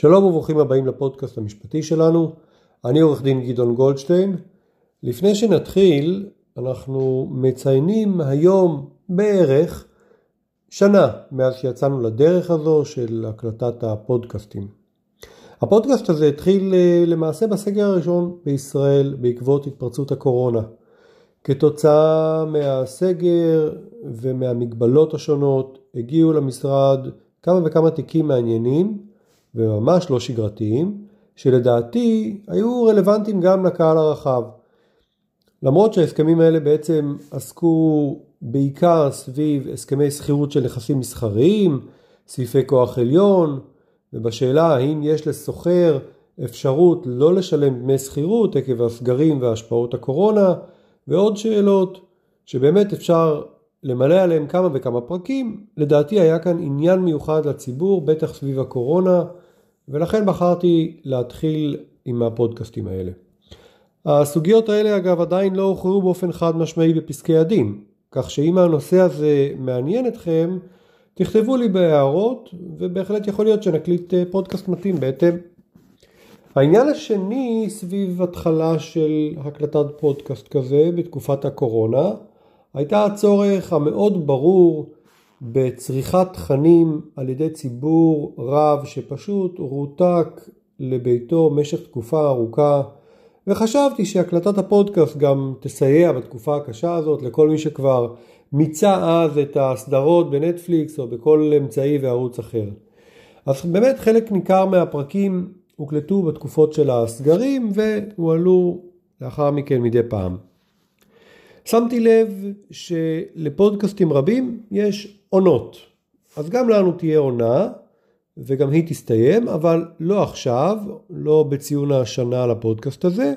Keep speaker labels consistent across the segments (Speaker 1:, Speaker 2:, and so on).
Speaker 1: שלום וברוכים הבאים לפודקאסט המשפטי שלנו. אני עורך דין גדעון גולדשטיין. לפני שנתחיל, אנחנו מציינים היום בערך שנה מאז שיצאנו לדרך הזו של הקלטת הפודקאסטים. הפודקאסט הזה התחיל אה, למעשה בסגר הראשון בישראל בעקבות התפרצות הקורונה. כתוצאה מהסגר ומהמגבלות השונות הגיעו למשרד כמה וכמה תיקים מעניינים וממש לא שגרתיים, שלדעתי היו רלוונטיים גם לקהל הרחב. למרות שההסכמים האלה בעצם עסקו בעיקר סביב הסכמי שכירות של נכסים מסחריים, סעיפי כוח עליון, ובשאלה האם יש לסוחר אפשרות לא לשלם דמי שכירות עקב הסגרים והשפעות הקורונה, ועוד שאלות שבאמת אפשר למלא עליהם כמה וכמה פרקים, לדעתי היה כאן עניין מיוחד לציבור, בטח סביב הקורונה, ולכן בחרתי להתחיל עם הפודקאסטים האלה. הסוגיות האלה אגב עדיין לא הוכרעו באופן חד משמעי בפסקי הדין, כך שאם הנושא הזה מעניין אתכם, תכתבו לי בהערות, ובהחלט יכול להיות שנקליט אה, פודקאסט מתאים בהתאם. העניין השני סביב התחלה של הקלטת פודקאסט כזה בתקופת הקורונה, הייתה הצורך המאוד ברור בצריכת תכנים על ידי ציבור רב שפשוט רותק לביתו במשך תקופה ארוכה וחשבתי שהקלטת הפודקאסט גם תסייע בתקופה הקשה הזאת לכל מי שכבר מיצה אז את הסדרות בנטפליקס או בכל אמצעי וערוץ אחר. אז באמת חלק ניכר מהפרקים הוקלטו בתקופות של הסגרים והועלו לאחר מכן מדי פעם. שמתי לב שלפודקאסטים רבים יש עונות. אז גם לנו תהיה עונה וגם היא תסתיים, אבל לא עכשיו, לא בציון השנה לפודקאסט הזה,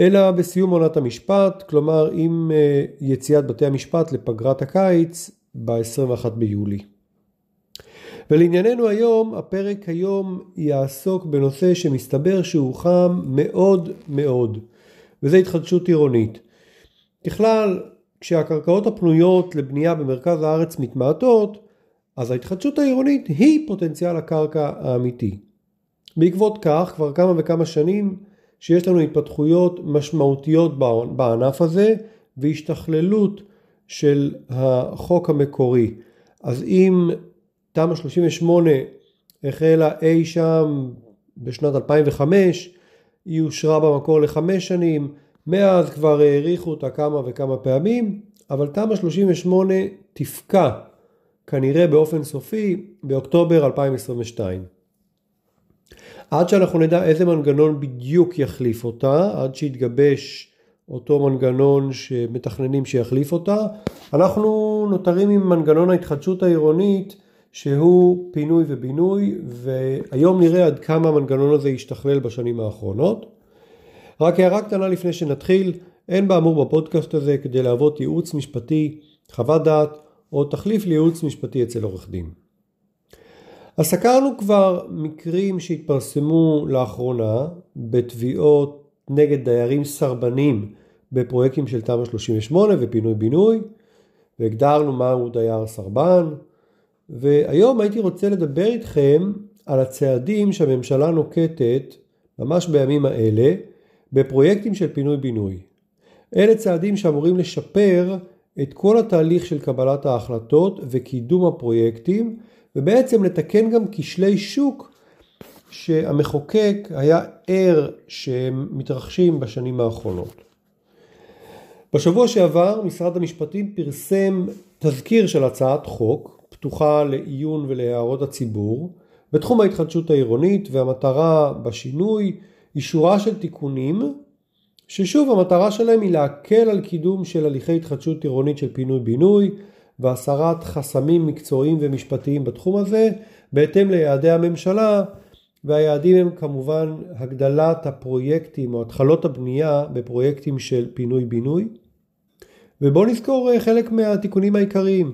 Speaker 1: אלא בסיום עונת המשפט, כלומר עם אה, יציאת בתי המשפט לפגרת הקיץ ב-21 ביולי. ולענייננו היום, הפרק היום יעסוק בנושא שמסתבר שהוא חם מאוד מאוד, וזה התחדשות עירונית. ככלל, כשהקרקעות הפנויות לבנייה במרכז הארץ מתמעטות, אז ההתחדשות העירונית היא פוטנציאל הקרקע האמיתי. בעקבות כך, כבר כמה וכמה שנים שיש לנו התפתחויות משמעותיות בענף הזה והשתכללות של החוק המקורי. אז אם תמ"א 38 החלה אי שם בשנת 2005, היא אושרה במקור לחמש שנים, מאז כבר האריכו אותה כמה וכמה פעמים, אבל תמ"א 38 תפקע כנראה באופן סופי באוקטובר 2022. עד שאנחנו נדע איזה מנגנון בדיוק יחליף אותה, עד שיתגבש אותו מנגנון שמתכננים שיחליף אותה, אנחנו נותרים עם מנגנון ההתחדשות העירונית שהוא פינוי ובינוי, והיום נראה עד כמה המנגנון הזה ישתכלל בשנים האחרונות. רק הערה קטנה לפני שנתחיל, אין באמור בפודקאסט הזה כדי להוות ייעוץ משפטי, חוות דעת או תחליף לייעוץ משפטי אצל עורך דין. אז סקרנו כבר מקרים שהתפרסמו לאחרונה בתביעות נגד דיירים סרבנים בפרויקטים של תמ"א 38 ופינוי בינוי והגדרנו מהו דייר סרבן והיום הייתי רוצה לדבר איתכם על הצעדים שהממשלה נוקטת ממש בימים האלה בפרויקטים של פינוי בינוי. אלה צעדים שאמורים לשפר את כל התהליך של קבלת ההחלטות וקידום הפרויקטים ובעצם לתקן גם כשלי שוק שהמחוקק היה ער שהם מתרחשים בשנים האחרונות. בשבוע שעבר משרד המשפטים פרסם תזכיר של הצעת חוק פתוחה לעיון ולהערות הציבור בתחום ההתחדשות העירונית והמטרה בשינוי היא שורה של תיקונים ששוב המטרה שלהם היא להקל על קידום של הליכי התחדשות עירונית של פינוי בינוי והסרת חסמים מקצועיים ומשפטיים בתחום הזה בהתאם ליעדי הממשלה והיעדים הם כמובן הגדלת הפרויקטים או התחלות הבנייה בפרויקטים של פינוי בינוי ובואו נזכור אה, חלק מהתיקונים העיקריים.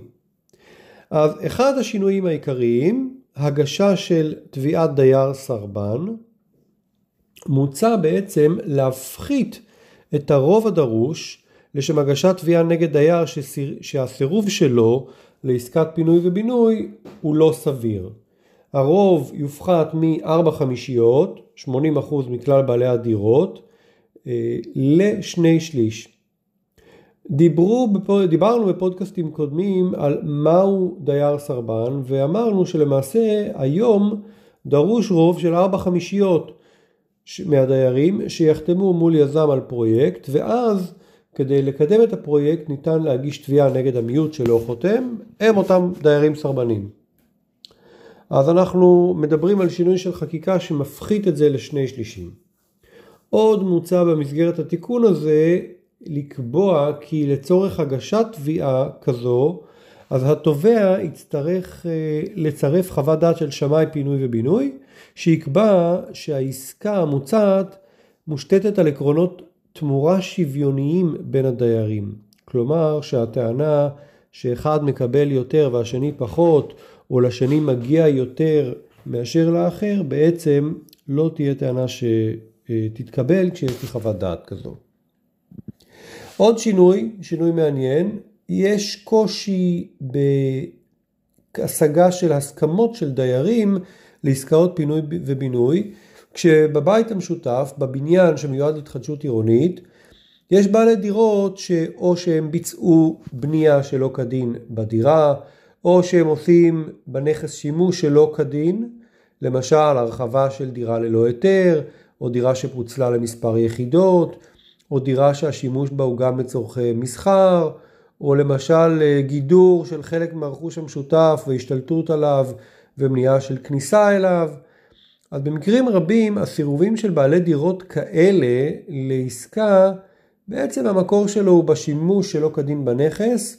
Speaker 1: אז אחד השינויים העיקריים הגשה של תביעת דייר סרבן מוצע בעצם להפחית את הרוב הדרוש לשם הגשת תביעה נגד דייר שהסירוב שלו לעסקת פינוי ובינוי הוא לא סביר. הרוב יופחת מ-4 חמישיות, 80% מכלל בעלי הדירות, אה, לשני שליש. דיברו, דיברנו בפודקאסטים קודמים על מהו דייר סרבן ואמרנו שלמעשה היום דרוש רוב של 4 חמישיות מהדיירים שיחתמו מול יזם על פרויקט ואז כדי לקדם את הפרויקט ניתן להגיש תביעה נגד המיעוט שלא חותם, הם אותם דיירים סרבנים. אז אנחנו מדברים על שינוי של חקיקה שמפחית את זה לשני שלישים. עוד מוצע במסגרת התיקון הזה לקבוע כי לצורך הגשת תביעה כזו, אז התובע יצטרך אה, לצרף חוות דעת של שמאי פינוי ובינוי, שיקבע שהעסקה המוצעת מושתתת על עקרונות תמורה שוויוניים בין הדיירים. כלומר שהטענה שאחד מקבל יותר והשני פחות, או לשני מגיע יותר מאשר לאחר, בעצם לא תהיה טענה שתתקבל כשיש לי חוות דעת כזו. עוד שינוי, שינוי מעניין, יש קושי בהשגה של הסכמות של דיירים לעסקאות פינוי ובינוי, כשבבית המשותף, בבניין שמיועד להתחדשות עירונית, יש בעלי דירות שאו שהם ביצעו בנייה שלא כדין בדירה, או שהם עושים בנכס שימוש שלא כדין, למשל הרחבה של דירה ללא היתר, או דירה שפוצלה למספר יחידות, או דירה שהשימוש בה הוא גם לצורכי מסחר, או למשל אה, גידור של חלק מהרכוש המשותף והשתלטות עליו ומניעה של כניסה אליו. אז במקרים רבים הסירובים של בעלי דירות כאלה לעסקה בעצם המקור שלו הוא בשימוש שלא כדין בנכס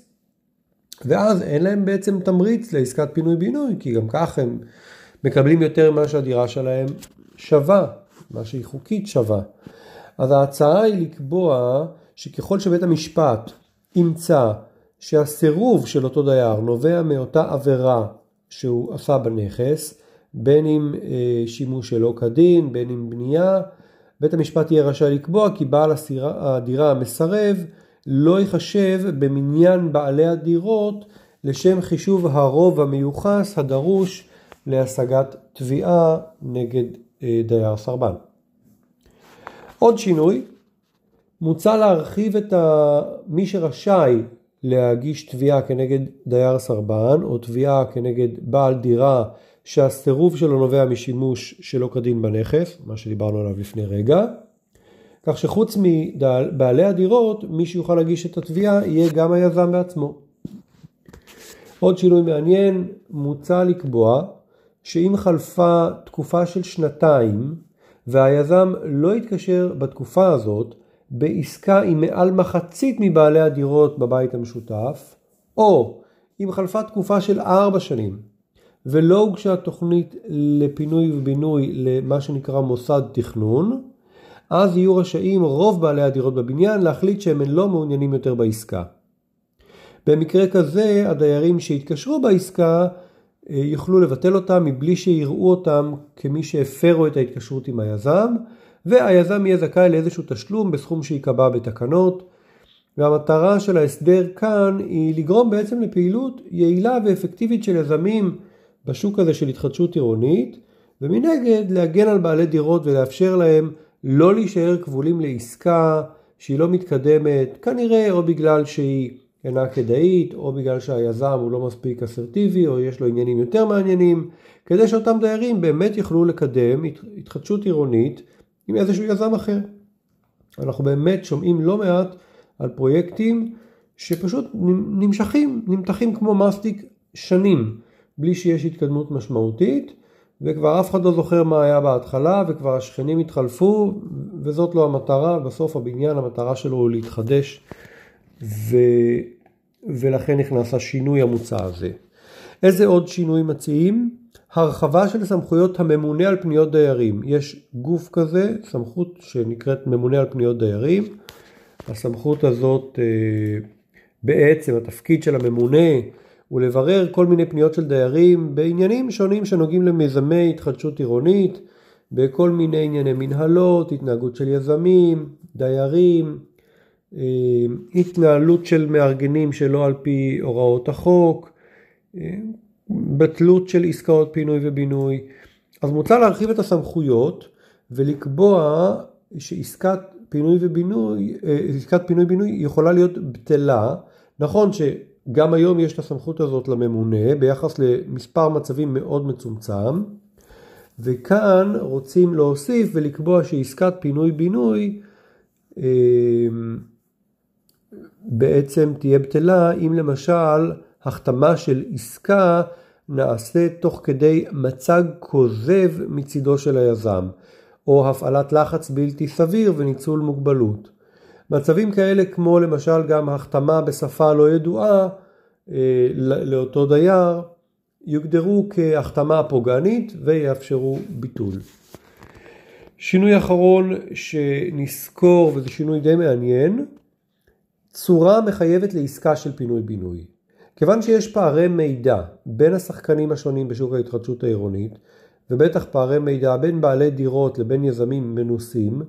Speaker 1: ואז אין להם בעצם תמריץ לעסקת פינוי בינוי כי גם כך הם מקבלים יותר ממה שהדירה שלהם שווה, מה שהיא חוקית שווה. אז ההצעה היא לקבוע שככל שבית המשפט ימצא שהסירוב של אותו דייר נובע מאותה עבירה שהוא עשה בנכס, בין אם אה, שימוש שלא כדין, בין אם בנייה, בית המשפט יהיה רשאי לקבוע כי בעל הדירה המסרב לא ייחשב במניין בעלי הדירות לשם חישוב הרוב המיוחס הדרוש להשגת תביעה נגד אה, דייר סרבן. עוד שינוי, מוצע להרחיב את מי שרשאי להגיש תביעה כנגד דייר סרבן או תביעה כנגד בעל דירה שהסירוב שלו נובע משימוש שלא כדין בנכס, מה שדיברנו עליו לפני רגע, כך שחוץ מבעלי הדירות, מי שיוכל להגיש את התביעה יהיה גם היזם בעצמו. עוד שינוי מעניין, מוצע לקבוע שאם חלפה תקופה של שנתיים והיזם לא יתקשר בתקופה הזאת בעסקה עם מעל מחצית מבעלי הדירות בבית המשותף, או אם חלפה תקופה של ארבע שנים ולא הוגשה תוכנית לפינוי ובינוי למה שנקרא מוסד תכנון, אז יהיו רשאים רוב בעלי הדירות בבניין להחליט שהם לא מעוניינים יותר בעסקה. במקרה כזה הדיירים שהתקשרו בעסקה אה, יוכלו לבטל אותה מבלי שיראו אותם כמי שהפרו את ההתקשרות עם היזם והיזם יהיה זכאי לאיזשהו תשלום בסכום שייקבע בתקנות. והמטרה של ההסדר כאן היא לגרום בעצם לפעילות יעילה ואפקטיבית של יזמים בשוק הזה של התחדשות עירונית ומנגד להגן על בעלי דירות ולאפשר להם לא להישאר כבולים לעסקה שהיא לא מתקדמת כנראה או בגלל שהיא אינה כדאית, או בגלל שהיזם הוא לא מספיק אסרטיבי, או יש לו עניינים יותר מעניינים, כדי שאותם דיירים באמת יוכלו לקדם התחדשות עירונית עם איזשהו יזם אחר. אנחנו באמת שומעים לא מעט על פרויקטים שפשוט נמשכים, נמתחים כמו מסטיק שנים, בלי שיש התקדמות משמעותית, וכבר אף אחד לא זוכר מה היה בהתחלה, וכבר השכנים התחלפו, וזאת לא המטרה, בסוף הבניין המטרה שלו הוא להתחדש ו... ולכן נכנס השינוי המוצע הזה. איזה עוד שינוי מציעים? הרחבה של סמכויות הממונה על פניות דיירים. יש גוף כזה, סמכות שנקראת ממונה על פניות דיירים. הסמכות הזאת, אה, בעצם התפקיד של הממונה הוא לברר כל מיני פניות של דיירים בעניינים שונים שנוגעים למיזמי התחדשות עירונית, בכל מיני ענייני מנהלות, התנהגות של יזמים, דיירים, אה, התנהלות של מארגנים שלא על פי הוראות החוק, בטלות של עסקאות פינוי ובינוי. אז מוצע להרחיב את הסמכויות ולקבוע שעסקת פינוי ובינוי, אה, עסקת פינוי בינוי יכולה להיות בטלה. נכון שגם היום יש את הסמכות הזאת לממונה ביחס למספר מצבים מאוד מצומצם, וכאן רוצים להוסיף ולקבוע שעסקת פינוי בינוי אה, בעצם תהיה בטלה אם למשל החתמה של עסקה נעשית תוך כדי מצג כוזב מצידו של היזם, או הפעלת לחץ בלתי סביר וניצול מוגבלות. מצבים כאלה כמו למשל גם החתמה בשפה לא ידועה אה, לאותו דייר יוגדרו כהחתמה פוגענית ויאפשרו ביטול. שינוי אחרון שנזכור וזה שינוי די מעניין, צורה מחייבת לעסקה של פינוי-בינוי. כיוון שיש פערי מידע בין השחקנים השונים בשוק ההתחדשות העירונית, ובטח פערי מידע בין בעלי דירות לבין יזמים מנוסים,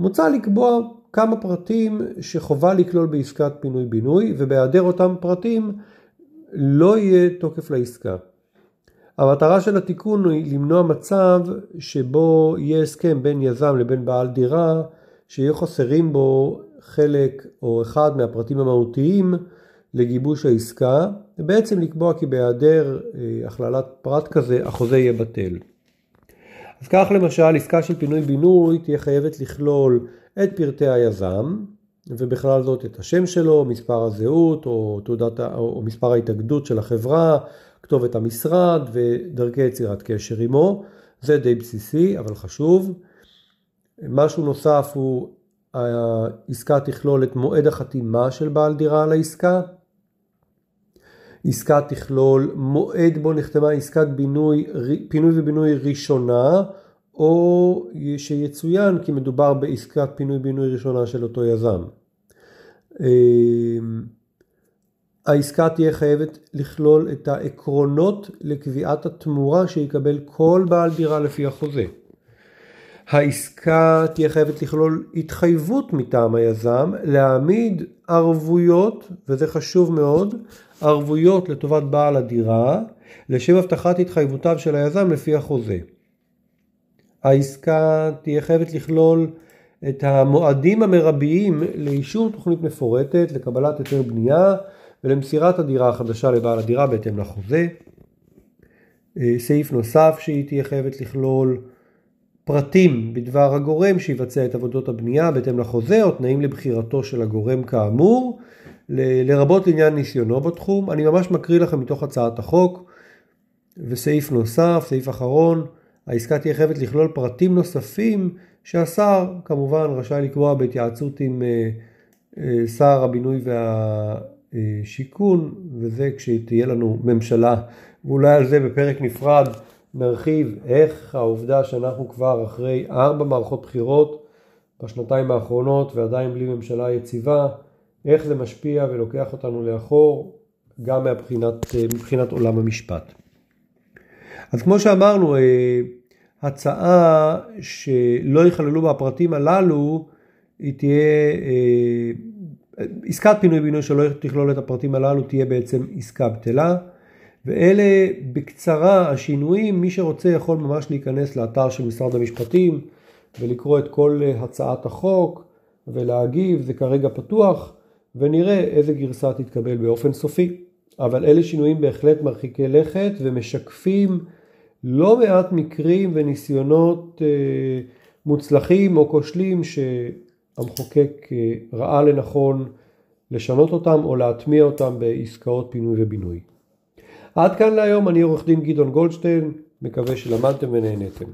Speaker 1: מוצע לקבוע כמה פרטים שחובה לכלול בעסקת פינוי-בינוי, ובהיעדר אותם פרטים לא יהיה תוקף לעסקה. המטרה של התיקון היא למנוע מצב שבו יהיה הסכם בין יזם לבין בעל דירה שיהיו חסרים בו חלק או אחד מהפרטים המהותיים לגיבוש העסקה, ובעצם לקבוע כי בהיעדר אה, הכללת פרט כזה החוזה יהיה בטל. אז כך למשל עסקה של פינוי בינוי תהיה חייבת לכלול את פרטי היזם ובכלל זאת את השם שלו, מספר הזהות או, תעודת, או מספר ההתאגדות של החברה, כתובת המשרד ודרכי יצירת קשר עמו. זה די בסיסי אבל חשוב. משהו נוסף הוא העסקה תכלול את מועד החתימה של בעל דירה על העסקה. עסקה תכלול מועד בו נחתמה עסקת בינוי, פינוי ובינוי ראשונה או שיצוין כי מדובר בעסקת פינוי בינוי ראשונה של אותו יזם. אמ, העסקה תהיה חייבת לכלול את העקרונות לקביעת התמורה שיקבל כל בעל דירה לפי החוזה. העסקה תהיה חייבת לכלול התחייבות מטעם היזם להעמיד ערבויות, וזה חשוב מאוד, ערבויות לטובת בעל הדירה, לשם הבטחת התחייבותיו של היזם לפי החוזה. העסקה תהיה חייבת לכלול את המועדים המרביים לאישור תוכנית מפורטת, לקבלת היתר בנייה ולמסירת הדירה החדשה לבעל הדירה בהתאם לחוזה. אה, סעיף נוסף שהיא תהיה חייבת לכלול פרטים בדבר הגורם שיבצע את עבודות הבנייה בהתאם לחוזה או תנאים לבחירתו של הגורם כאמור, לרבות לעניין ניסיונו בתחום. אני ממש מקריא לכם מתוך הצעת החוק. וסעיף נוסף, סעיף אחרון, העסקה תהיה חייבת לכלול פרטים נוספים שהשר כמובן רשאי לקבוע בהתייעצות עם אה, אה, שר הבינוי והשיכון, וזה כשתהיה לנו ממשלה, ואולי על זה בפרק נפרד נרחיב איך העובדה שאנחנו כבר אחרי ארבע מערכות בחירות בשנתיים האחרונות ועדיין בלי ממשלה יציבה, איך זה משפיע ולוקח אותנו לאחור גם מבחינת, מבחינת עולם המשפט. אז כמו שאמרנו, אה, הצעה שלא יכללו בה הפרטים הללו, היא תהיה, אה, עסקת פינוי בינוי שלא תכלול את הפרטים הללו תהיה בעצם עסקה בטלה. ואלה בקצרה השינויים, מי שרוצה יכול ממש להיכנס לאתר של משרד המשפטים ולקרוא את כל הצעת החוק ולהגיב, זה כרגע פתוח ונראה איזה גרסה תתקבל באופן סופי. אבל אלה שינויים בהחלט מרחיקי לכת ומשקפים לא מעט מקרים וניסיונות אה, מוצלחים או כושלים שהמחוקק אה, ראה לנכון לשנות אותם או להטמיע אותם בעסקאות פינוי ובינוי. עד כאן להיום, אני עורך דין גדעון גולדשטיין, מקווה שלמדתם ונהניתם.